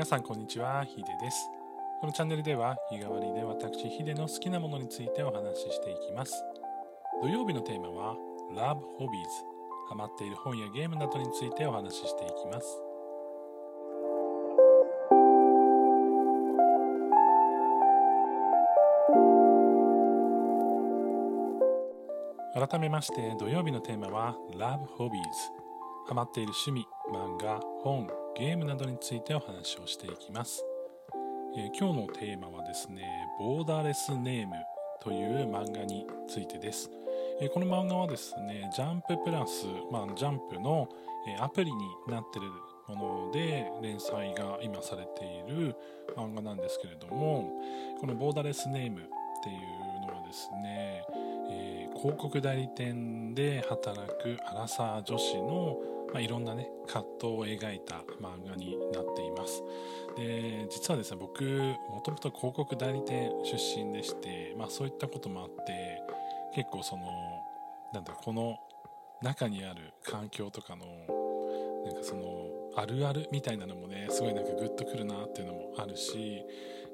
皆さんこんにちは。ヒデです。このチャンネルでは日替わりで私ヒデの好きなものについてお話ししていきます。土曜日のテーマは Love Hobbies ハマっている本やゲームなどについてお話ししていきます。改めまして土曜日のテーマは Love Hobbies ハマっている趣味漫画本ゲームなどについてお話をしていきます、えー、今日のテーマはですねボーダーレスネームという漫画についてです、えー、この漫画はですねジャンププラス、まあ、ジャンプの、え、アプリになってるもので連載が今されている漫画なんですけれどもこのボーダーレスネームっていうのはですね、え広告代理店で働くアラサー女子のまあ、いろんなね葛藤を描いた漫画になっています。で実はですね僕もともと広告代理店出身でして、まあ、そういったこともあって結構そのなんだこの中にある環境とかのなんかそのあるあるみたいなのもねすごいなんかグッとくるなっていうのもあるし、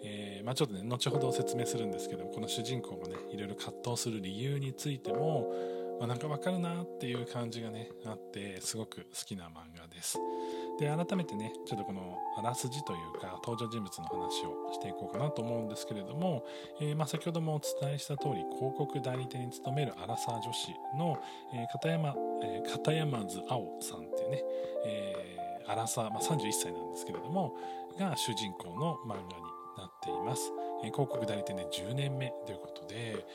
えー、まあ、ちょっとね後ほど説明するんですけどこの主人公がねいろいろ葛藤する理由についてもあ、なんかわかるなっていう感じがねあってすごく好きな漫画です。で改めてねちょっとこのあらすじというか登場人物の話をしていこうかなと思うんですけれども、えー、まあ、先ほどもお伝えした通り広告代理店に勤めるアラサー女子の、えー、片山、えー、片山津青さんっていうね、えー、アラサー、まあ、31歳なんですけれどもが主人公の漫画になっています、え広告代理店で10年目ということで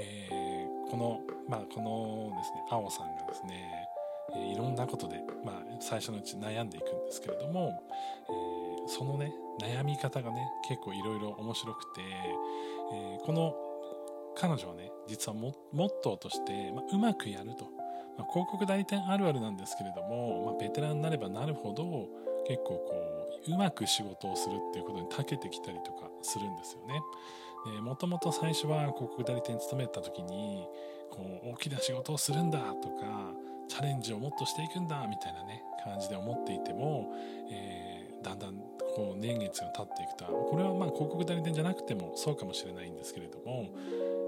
えー、この、まあ、このですね、青さんがですね、えー、いろんなことで、まあ、最初のうち悩んでいくんですけれども、えー、そのね、悩み方がね、結構いろいろ面白くて、えこの彼女はね、実はモットーとして、まあ、うまくやると。まあ、広告代理店あるあるなんですけれども、まあ、ベテランになればなるほど、結構こう、うまく仕事をするっていうことに長けてきたりとかするんですよね。もともと最初は広告代理店に勤めた時にこう大きな仕事をするんだとかチャレンジをもっとしていくんだみたいなね感じで思っていても、えー、だんだんこう年月が経っていくとこれはまあ広告代理店じゃなくてもそうかもしれないんですけれども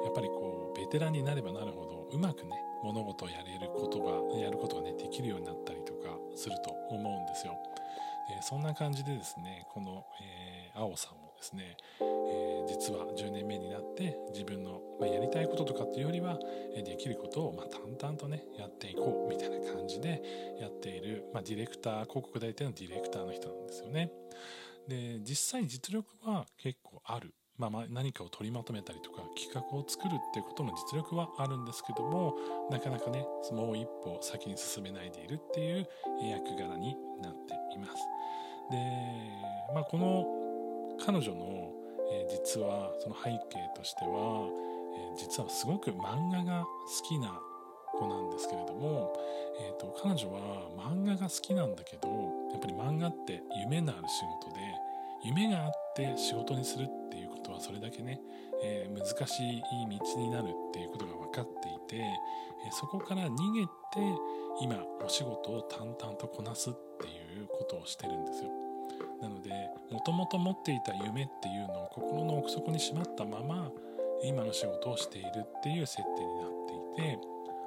やっぱりこうベテランになればなるほどうまくね物事をやれることがやることがねできるようになったりとかすると思うんですよ。そんな感じでですねこの、えー、青さんもですね、え、実は10年目になって自分の、ま、やりたいこととかっていうよりは、えできることを、ま、淡々とねやっていこうみたいな感じでやっている、ま、ディレクター広告代理店のディレクターの人なんですよね。で実際実力は結構ある。ま、まあ何かを取りまとめたりとか企画を作るっていうことの実力はあるんですけどもなかなかねもう一歩先に進めないでいるっていう役柄になっています。で、まあ、この彼女の、えー、実はその背景としては、えー、実はすごく漫画が好きな子なんですけれども、えーと、彼女は漫画が好きなんだけどやっぱり漫画って夢のある仕事で夢があって仕事にするっていうことはそれだけね、えー、難しい道になるっていうことが分かっていて、えー、そこから逃げて今お仕事を淡々とこなすっていうことをしてるんですよ。なのでもともと持っていた夢っていうのを心の奥底にしまったまま今の仕事をしているっていう設定になっていて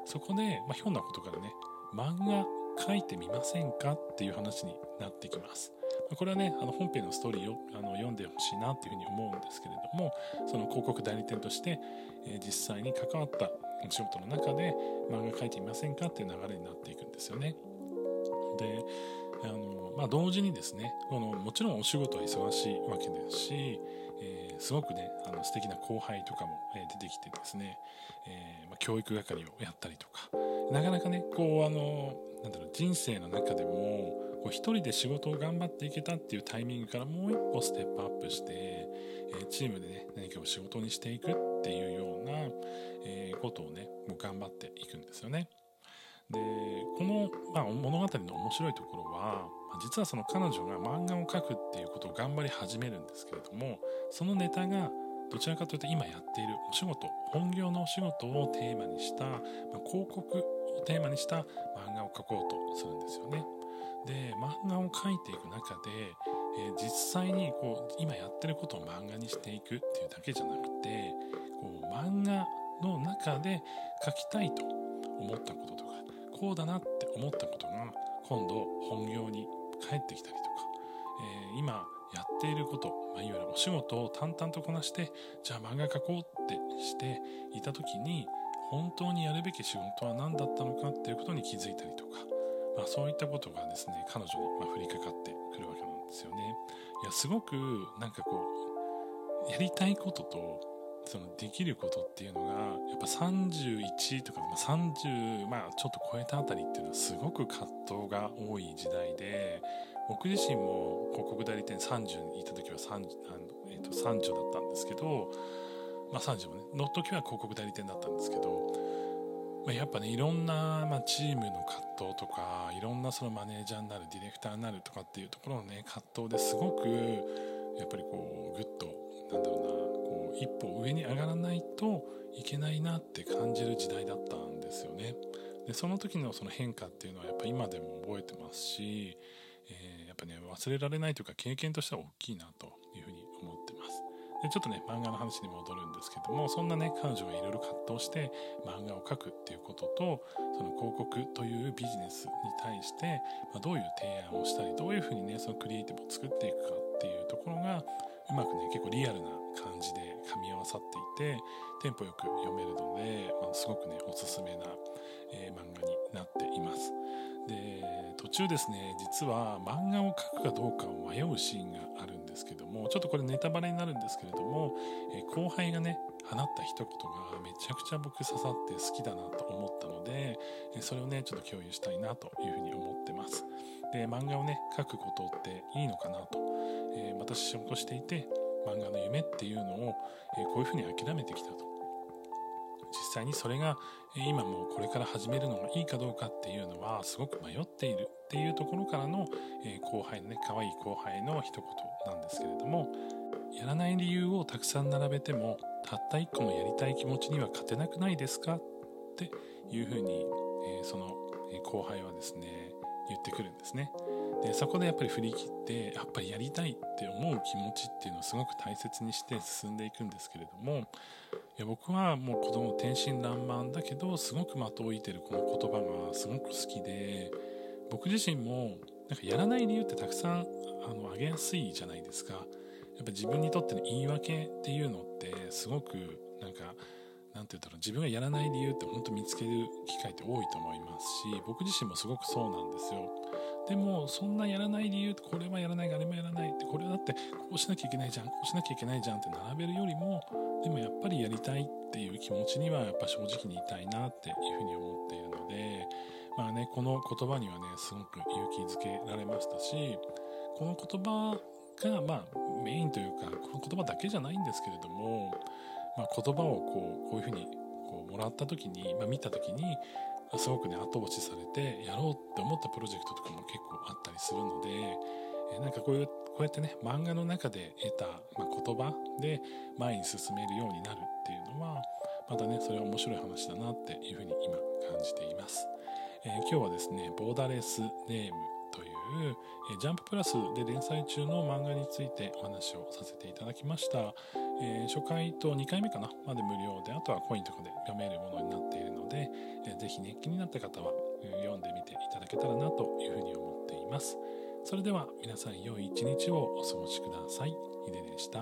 そこで、まあ、ひょんなことからね漫画描いてみませんかっていう話になってきます。これはね、あの本編のストーリーをあの読んでほしいなっていうふうに思うんですけれども、その広告代理店として、えー、実際に関わったお仕事の中で漫画描いてみませんかっていう流れになっていくんですよね。で、あのまあ、同時にですねこのもちろんお仕事は忙しいわけですし、えー、すごくねあの素敵な後輩とかも、え、出てきてですね、えー、まあ、教育係をやったりとかなかなかねこうあのなんだろう人生の中でもこう一人で仕事を頑張っていけたっていうタイミングからもう一歩ステップアップして、えチームでね何かを仕事にしていくっていうような、えことをねもう頑張っていくんですよね。でこの、まあ、物語の面白いところは実はその彼女が漫画を描くっていうことを頑張り始めるんですけれどもそのネタがどちらかというと今やっているお仕事本業のお仕事をテーマにした、まあ、広告をテーマにした漫画を描こうとするんですよね。で漫画を描いていく中で、えー、実際にこう今やってることを漫画にしていくっていうだけじゃなくてこう漫画の中で書きたいと思ったこととかこうだなって思ったことが今度本業に返ってきたりとか、えー、今やっていること、まあ、いわゆるお仕事を淡々とこなしてじゃあ漫画描こうってしていた時に本当にやるべき仕事は何だったのかっていうことに気づいたりとか、まあ、そういったことがですね彼女に降りかかってくるわけなんですよね。いやすごくなんかこうやりたいこととそのできることっていうのがやっぱ31とか、ま、30、まあ、ちょっと超えたあたりっていうのはすごく葛藤が多い時代で僕自身も広告代理店30にいた時は 3, あの、えー、と30だったんですけど、まあ、30もねの時は広告代理店だったんですけど、まあ、やっぱねいろんな、まあ、チームの葛藤とかいろんなそのマネージャーになるディレクターになるとかっていうところのね葛藤ですごくやっぱりこうグッとなんだろうなこう一歩上に上がらないといけないなって感じる時代だったんですよね。でその時のその変化っていうのはやっぱ今でも覚えてますしえー、やっぱね忘れられないというか経験としては大きいなというふうに思ってますでちょっとね漫画の話に戻るんですけどもそんなね彼女がいろいろ葛藤して漫画を描くっていうこととその広告というビジネスに対して、まあ、どういう提案をしたりどういうふうにねそのクリエイティブを作っていくかっていうところがうまくね結構リアルな感じで噛み合わさっていてテンポよく読めるので、まあ、すごくねおすすめな、えー、漫画になっています。で途中ですね実は漫画を描くかどうかを迷うシーンがあるんですけどもちょっとこれネタバレになるんですけれども、え後輩がね放った一言がめちゃくちゃ僕刺さって好きだなと思ったのでそれをねちょっと共有したいなというふうに思ってます。で漫画をね描くことっていいのかなと、えー、私仕事していて漫画の夢っていうのを、えこういうふうに諦めてきたと。実際にそれが今もこれから始めるのがいいかどうかっていうのはすごく迷っているっていうところからの、え後輩のね可愛い後輩の一言なんですけれどもやらない理由をたくさん並べてもたった一個のやりたい気持ちには勝てなくないですか？っていうふうに、えその後輩はですね言ってくるんですね。でそこでやっぱり振り切ってやっぱりやりたいって思う気持ちっていうのをすごく大切にして進んでいくんですけれどもいや僕はもう子供天真爛漫だけどすごく的を射てるこの言葉がすごく好きで僕自身もなんかやらない理由ってたくさんあの挙げやすいじゃないですか。やっぱ自分にとっての言い訳っていうのってすごくなんかなんて言うんだろう自分がやらない理由って本当見つける機会って多いと思いますし僕自身もすごくそうなんですよ。でもそんなやらない理由ってこれはやらないあれもやらないってこれはだってこうしなきゃいけないじゃんこうしなきゃいけないじゃんって並べるよりもでもやっぱりやりたいっていう気持ちにはやっぱ正直にいたいなっていうふうに思っているのでまあねこの言葉にはねすごく勇気づけられましたしこの言葉がまあメインというかこの言葉だけじゃないんですけれども、まあ、言葉をこうこういうふうにこうもらった時に、まあ、見た時にすごくね後押しされてやろうって思ったプロジェクトとかも結構あったりするので、えなんかこういうこうやってね漫画の中で得た、ま言葉で前に進めるようになるっていうのはまたねそれは面白い話だなっていうふうに今感じています、えー、今日はですねボーダレスネームという、えジャンププラスで連載中の漫画についてお話をさせていただきました、えー、初回と2回目かな？まで無料であとはコインとかで読めるものになっているので、えー、ぜひね気になった方は読んでみていただけたらなというふうに思っていますそれでは皆さん良い一日をお過ごしください。ヒデでした。